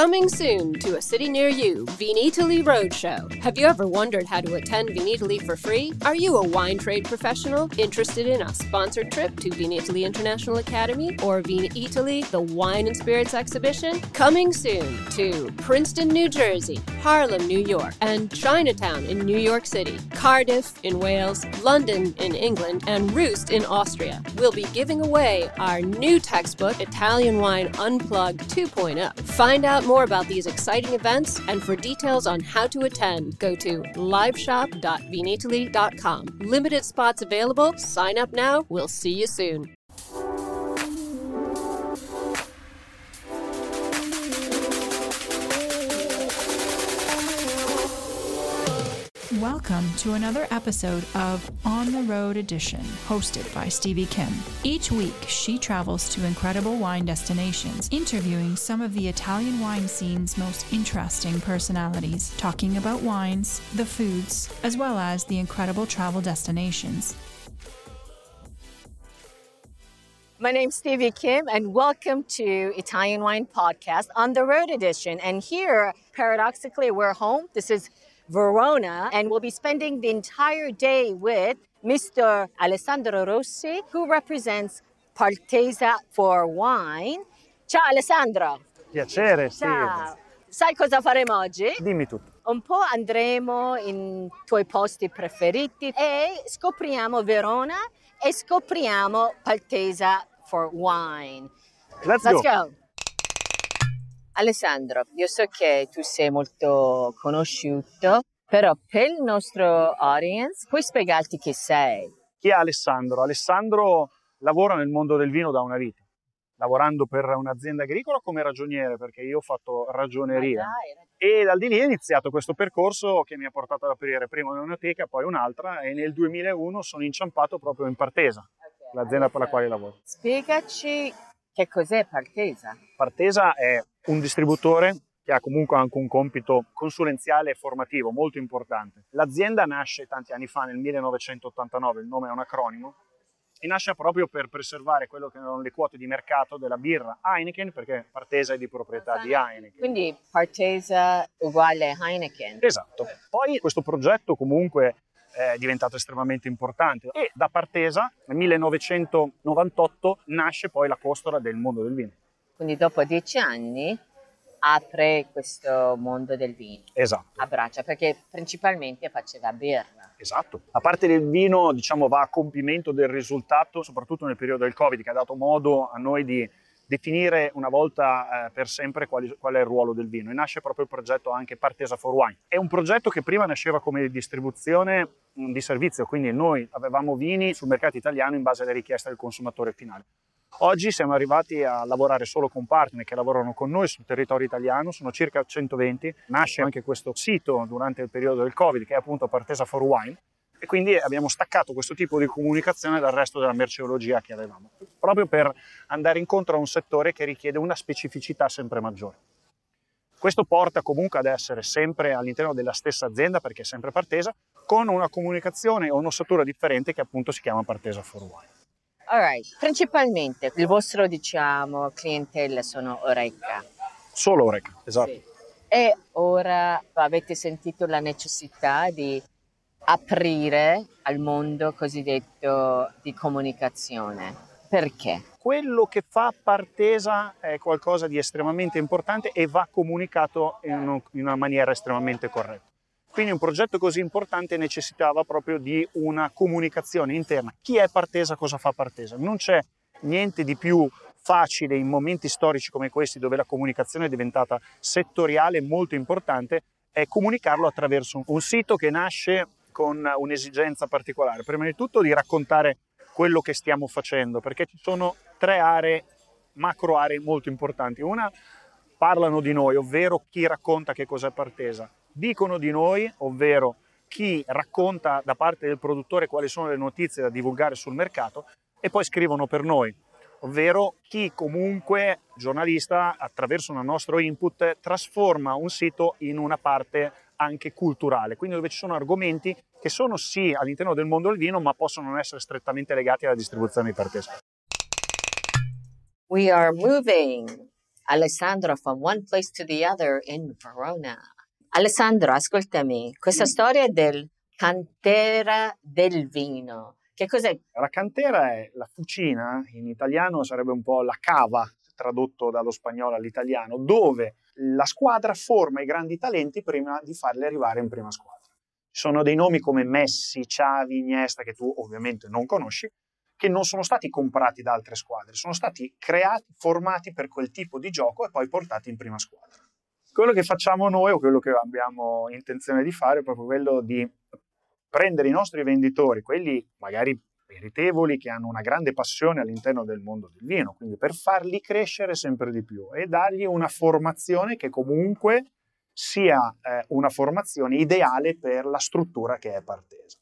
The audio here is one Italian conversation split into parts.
Coming soon to a city near you, Vinitaly Roadshow. Have you ever wondered how to attend Vinitaly for free? Are you a wine trade professional interested in a sponsored trip to Vinitaly International Academy or Vinitaly, the Wine and Spirits Exhibition? Coming soon to Princeton, New Jersey, Harlem, New York, and Chinatown in New York City, Cardiff in Wales, London in England, and Roost in Austria. We'll be giving away our new textbook, Italian Wine Unplugged 2.0. Find out more about these exciting events and for details on how to attend, go to liveshop.vinitaly.com. Limited spots available. Sign up now. We'll see you soon. Welcome to another episode of On the Road Edition, hosted by Stevie Kim. Each week, she travels to incredible wine destinations, interviewing some of the Italian wine scene's most interesting personalities, talking about wines, the foods, as well as the incredible travel destinations. My name's Stevie Kim, and welcome to Italian Wine Podcast on the Road Edition. And here, paradoxically, we're home. This is Verona, and we'll be spending the entire day with Mr. Alessandro Rossi, who represents Partesa for Wine. Ciao Alessandro! Piacere, Steve. Ciao! Sai cosa faremo oggi? Dimmi tutto. Un po' andremo in tuoi posti preferiti e scopriamo Verona e scopriamo Partesa for Wine. Let's, Let's go. go. Alessandro, io so che tu sei molto conosciuto, però per il nostro audience puoi spiegarti chi sei? Chi è Alessandro? Alessandro lavora nel mondo del vino da una vita, lavorando per un'azienda agricola come ragioniere, perché io ho fatto ragioneria. E dal di lì è iniziato questo percorso che mi ha portato ad aprire prima un'enoteca, poi un'altra e nel 2001 sono inciampato proprio in Partesa, l'azienda per la quale lavoro. Spiegaci che cos'è Partesa. Partesa è un distributore che ha comunque anche un compito consulenziale e formativo molto importante. L'azienda nasce tanti anni fa, nel 1989, il nome è un acronimo, e nasce proprio per preservare quello che erano le quote di mercato della birra Heineken, perché Partesa è di proprietà di Heineken. Quindi Partesa uguale Heineken. Esatto. Poi questo progetto comunque è diventato estremamente importante e da Partesa nel 1998 nasce poi la costola del mondo del vino. Quindi dopo dieci anni apre questo mondo del vino. Esatto. A braccia, perché principalmente faceva birra. Esatto. La parte del vino, diciamo, va a compimento del risultato, soprattutto nel periodo del Covid, che ha dato modo a noi di definire una volta eh, per sempre quali, qual è il ruolo del vino. E nasce proprio il progetto anche Partesa for Wine. È un progetto che prima nasceva come distribuzione mh, di servizio, quindi noi avevamo vini sul mercato italiano in base alle richieste del consumatore finale. Oggi siamo arrivati a lavorare solo con partner che lavorano con noi sul territorio italiano, sono circa 120. Nasce anche questo sito durante il periodo del Covid che è appunto Partesa for Wine e quindi abbiamo staccato questo tipo di comunicazione dal resto della merceologia che avevamo, proprio per andare incontro a un settore che richiede una specificità sempre maggiore. Questo porta comunque ad essere sempre all'interno della stessa azienda, perché è sempre Partesa, con una comunicazione o un'ossatura differente che appunto si chiama Partesa for Wine. Alright, principalmente il vostro diciamo clientela sono Oreca. Solo Oreca, esatto. Sì. E ora avete sentito la necessità di aprire al mondo cosiddetto di comunicazione. Perché? Quello che fa Partesa è qualcosa di estremamente importante e va comunicato in una maniera estremamente corretta. Quindi un progetto così importante necessitava proprio di una comunicazione interna. Chi è Partesa? Cosa fa Partesa? Non c'è niente di più facile in momenti storici come questi dove la comunicazione è diventata settoriale molto importante, è comunicarlo attraverso un sito che nasce con un'esigenza particolare. Prima di tutto di raccontare quello che stiamo facendo, perché ci sono tre aree, macro aree molto importanti. Una parlano di noi, ovvero chi racconta che cos'è Partesa. Dicono di noi, ovvero chi racconta da parte del produttore quali sono le notizie da divulgare sul mercato e poi scrivono per noi, ovvero chi comunque, giornalista, attraverso un nostro input, trasforma un sito in una parte anche culturale, quindi dove ci sono argomenti che sono sì all'interno del mondo del vino, ma possono non essere strettamente legati alla distribuzione di Partesa. We are moving. Alessandro from one place to the other in Verona. Alessandro, ascoltami, questa storia del cantera del vino. Che cos'è? La cantera è la fucina, in italiano sarebbe un po' la cava, tradotto dallo spagnolo all'italiano, dove la squadra forma i grandi talenti prima di farli arrivare in prima squadra. Ci sono dei nomi come Messi, Xavi, Iniesta, che tu ovviamente non conosci, che non sono stati comprati da altre squadre, sono stati creati, formati per quel tipo di gioco e poi portati in prima squadra. Quello che facciamo noi o quello che abbiamo intenzione di fare è proprio quello di prendere i nostri venditori, quelli magari meritevoli, che hanno una grande passione all'interno del mondo del vino, quindi per farli crescere sempre di più e dargli una formazione che comunque sia eh, una formazione ideale per la struttura che è partesa.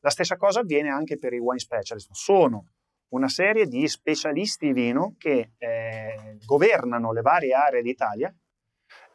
La stessa cosa avviene anche per i wine specialist. Sono una serie di specialisti vino che eh, governano le varie aree d'Italia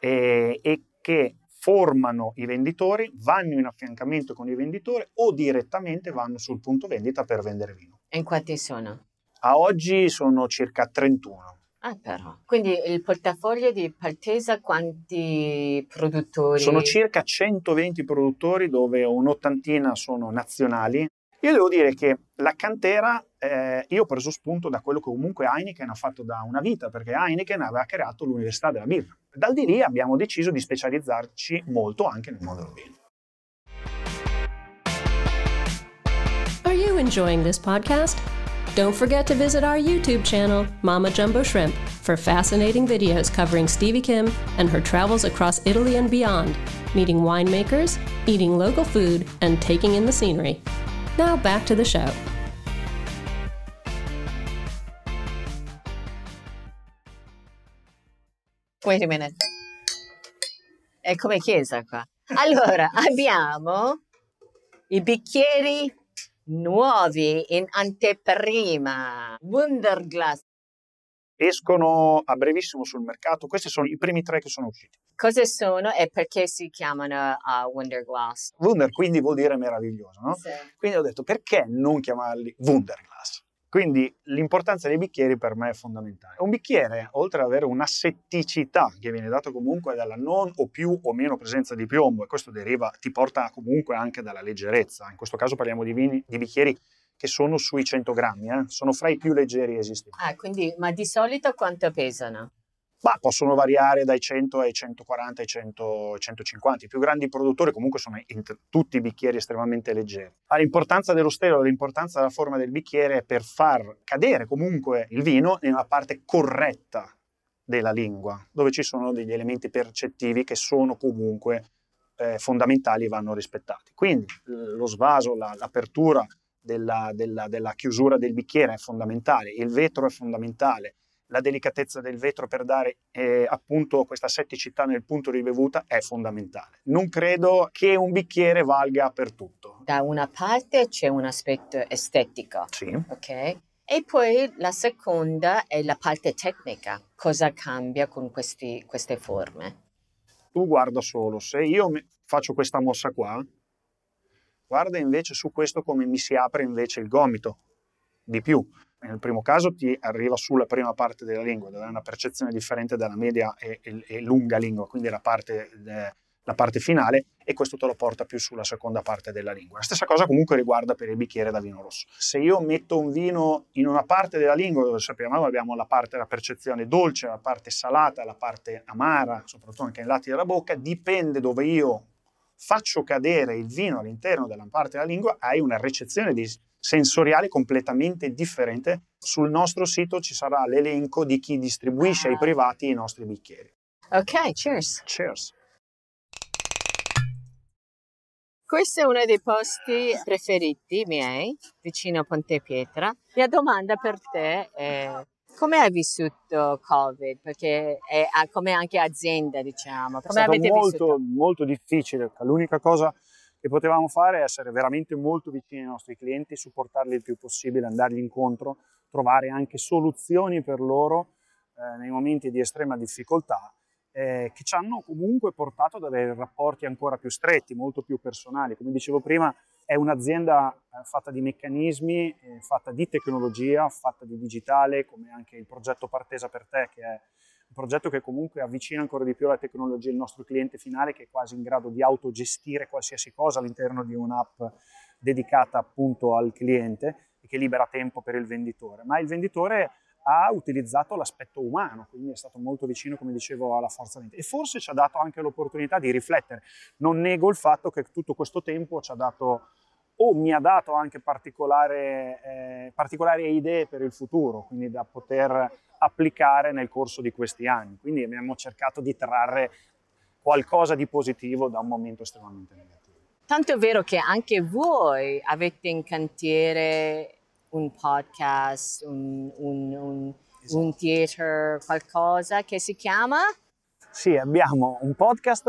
eh, e che formano i venditori, vanno in affiancamento con i venditori o direttamente vanno sul punto vendita per vendere vino. E in quanti sono? A oggi sono circa 31. Ah, però. Quindi il portafoglio di Partesa quanti produttori? Sono circa 120 produttori dove un'ottantina sono nazionali. Io devo dire che la cantera, eh, io ho preso spunto da quello che comunque Heineken ha fatto da una vita, perché Heineken aveva creato l'Università della Birra. Dal di lì abbiamo deciso di specializzarci molto anche nel mondo del vino. Are you enjoying this podcast? Don't forget to visit our YouTube channel, Mama Jumbo Shrimp, for fascinating videos covering Stevie Kim and her travels across Italy and beyond, meeting winemakers, eating local food, and taking in the scenery. Now back to the show. Wait a minute. È come chiesa qua. Allora, abbiamo i bicchieri nuovi in anteprima, Wunderglass. Escono a brevissimo sul mercato, questi sono i primi tre che sono usciti. Cosa sono e perché si chiamano uh, Wunderglass? Wunder quindi vuol dire meraviglioso, no? Sì. Quindi ho detto perché non chiamarli Wunderglass? Quindi l'importanza dei bicchieri per me è fondamentale. Un bicchiere, oltre ad avere un'assetticità che viene data comunque dalla non o più o meno presenza di piombo, e questo deriva, ti porta comunque anche dalla leggerezza. In questo caso parliamo di, vini, di bicchieri che sono sui 100 grammi, eh? sono fra i più leggeri esistenti. Ah, quindi, ma di solito quanto pesano? Ma possono variare dai 100 ai 140 ai 100, 150. I più grandi produttori comunque sono tutti bicchieri estremamente leggeri. Ma l'importanza dello stelo, l'importanza della forma del bicchiere è per far cadere comunque il vino nella parte corretta della lingua, dove ci sono degli elementi percettivi che sono comunque eh, fondamentali e vanno rispettati. Quindi lo svaso, la, l'apertura della, della, della chiusura del bicchiere è fondamentale, il vetro è fondamentale, la delicatezza del vetro per dare eh, appunto questa setticità nel punto di bevuta è fondamentale. Non credo che un bicchiere valga per tutto. Da una parte c'è un aspetto estetico, Sì. ok? E poi la seconda è la parte tecnica. Cosa cambia con questi- queste forme? Tu guarda solo, se io faccio questa mossa qua, guarda invece su questo come mi si apre invece il gomito di più. Nel primo caso ti arriva sulla prima parte della lingua, dove hai una percezione differente dalla media e, e- e lunga lingua, quindi la parte, eh, la parte finale, e questo te lo porta più sulla seconda parte della lingua. La stessa cosa comunque riguarda per il bicchiere da vino rosso. Se io metto un vino in una parte della lingua, dove sappiamo abbiamo la parte della percezione dolce, la parte salata, la parte amara, soprattutto anche ai lati della bocca, dipende dove io faccio cadere il vino all'interno della parte della lingua, hai una ricezione di sensoriale completamente differente. Sul nostro sito ci sarà l'elenco di chi distribuisce ai privati i nostri bicchieri. Ok, cheers. Cheers! Questo è uno dei posti preferiti miei, vicino a Ponte Pietra. Mia domanda per te è come hai vissuto Covid? Perché è come anche azienda, diciamo. È Come stato avete molto, vissuto? molto difficile. L'unica cosa che potevamo fare è essere veramente molto vicini ai nostri clienti, supportarli il più possibile, andargli incontro, trovare anche soluzioni per loro eh, nei momenti di estrema difficoltà eh, che ci hanno comunque portato ad avere rapporti ancora più stretti, molto più personali. Come dicevo prima, è un'azienda eh, fatta di meccanismi, eh, fatta di tecnologia, fatta di digitale, come anche il progetto Partesa per te, che è un progetto che comunque avvicina ancora di più la tecnologia il nostro cliente finale che è quasi in grado di autogestire qualsiasi cosa all'interno di un'app dedicata appunto al cliente e che libera tempo per il venditore. Ma il venditore ha utilizzato l'aspetto umano, quindi è stato molto vicino, come dicevo, alla forza mente e forse ci ha dato anche l'opportunità di riflettere. Non nego il fatto che tutto questo tempo ci ha dato o mi ha dato anche eh, particolari idee per il futuro, quindi da poter applicare nel corso di questi anni. Quindi abbiamo cercato di trarre qualcosa di positivo da un momento estremamente negativo. Tanto è vero che anche voi avete in cantiere un podcast, un, un, un, esatto. un theater, qualcosa che si chiama? Sì, abbiamo un podcast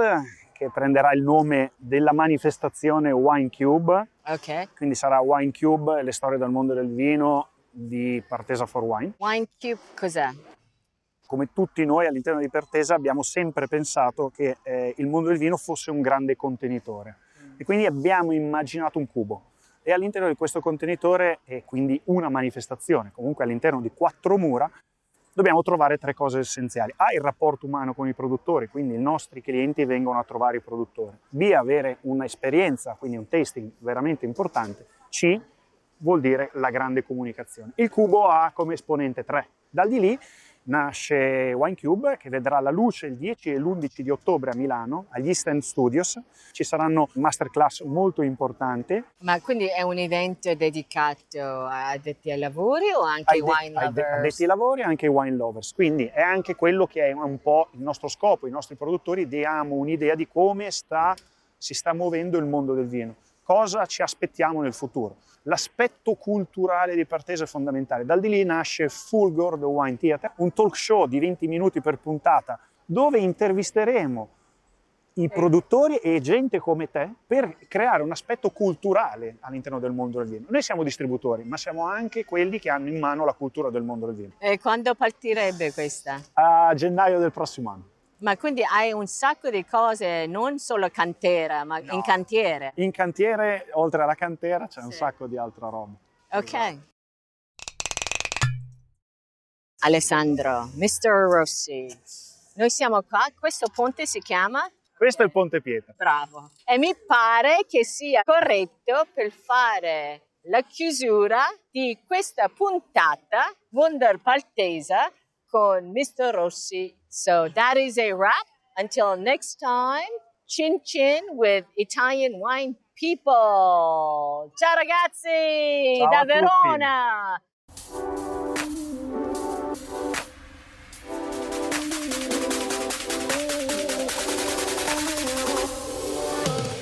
che prenderà il nome della manifestazione Wine Cube. Ok. Quindi sarà Wine Cube, le storie del mondo del vino di Partesa for Wine. Wine Cube cos'è? Come tutti noi all'interno di Partesa abbiamo sempre pensato che eh, il mondo del vino fosse un grande contenitore mm. e quindi abbiamo immaginato un cubo e all'interno di questo contenitore è quindi una manifestazione, comunque all'interno di quattro mura, dobbiamo trovare tre cose essenziali. A, il rapporto umano con i produttori, quindi i nostri clienti vengono a trovare i produttori. B, avere un'esperienza, quindi un tasting veramente importante. C, vuol dire la grande comunicazione. Il cubo ha come esponente 3. Dal di lì nasce WineCube che vedrà la luce il 10 e l'11 di ottobre a Milano agli East End Studios. Ci saranno masterclass molto importanti. Ma quindi è un evento dedicato a addetti ai lavori o anche ai wine lovers? Addetti ai lavori e anche ai wine lovers. Quindi è anche quello che è un po' il nostro scopo. I nostri produttori diamo un'idea di come sta, si sta muovendo il mondo del vino. Cosa ci aspettiamo nel futuro? L'aspetto culturale di Partesa è fondamentale. Dal di lì nasce Fulgor The Wine Theater, un talk show di 20 minuti per puntata dove intervisteremo i produttori e gente come te per creare un aspetto culturale all'interno del mondo del vino. Noi siamo distributori, ma siamo anche quelli che hanno in mano la cultura del mondo del vino. E quando partirebbe questa? A gennaio del prossimo anno. Ma quindi hai un sacco di cose, non solo cantera, ma no. in cantiere. In cantiere, oltre alla cantera, c'è sì. un sacco di altra roba. Ok. Esatto. Alessandro, Mr. Rossi, noi siamo qua, questo ponte si chiama? Questo è il Ponte Pietra. Bravo. E mi pare che sia corretto per fare la chiusura di questa puntata Wonder Paltesa con Mr. Rossi So that is a wrap. Until next time, chin chin with Italian wine people. Ciao ragazzi Ciao da Verona.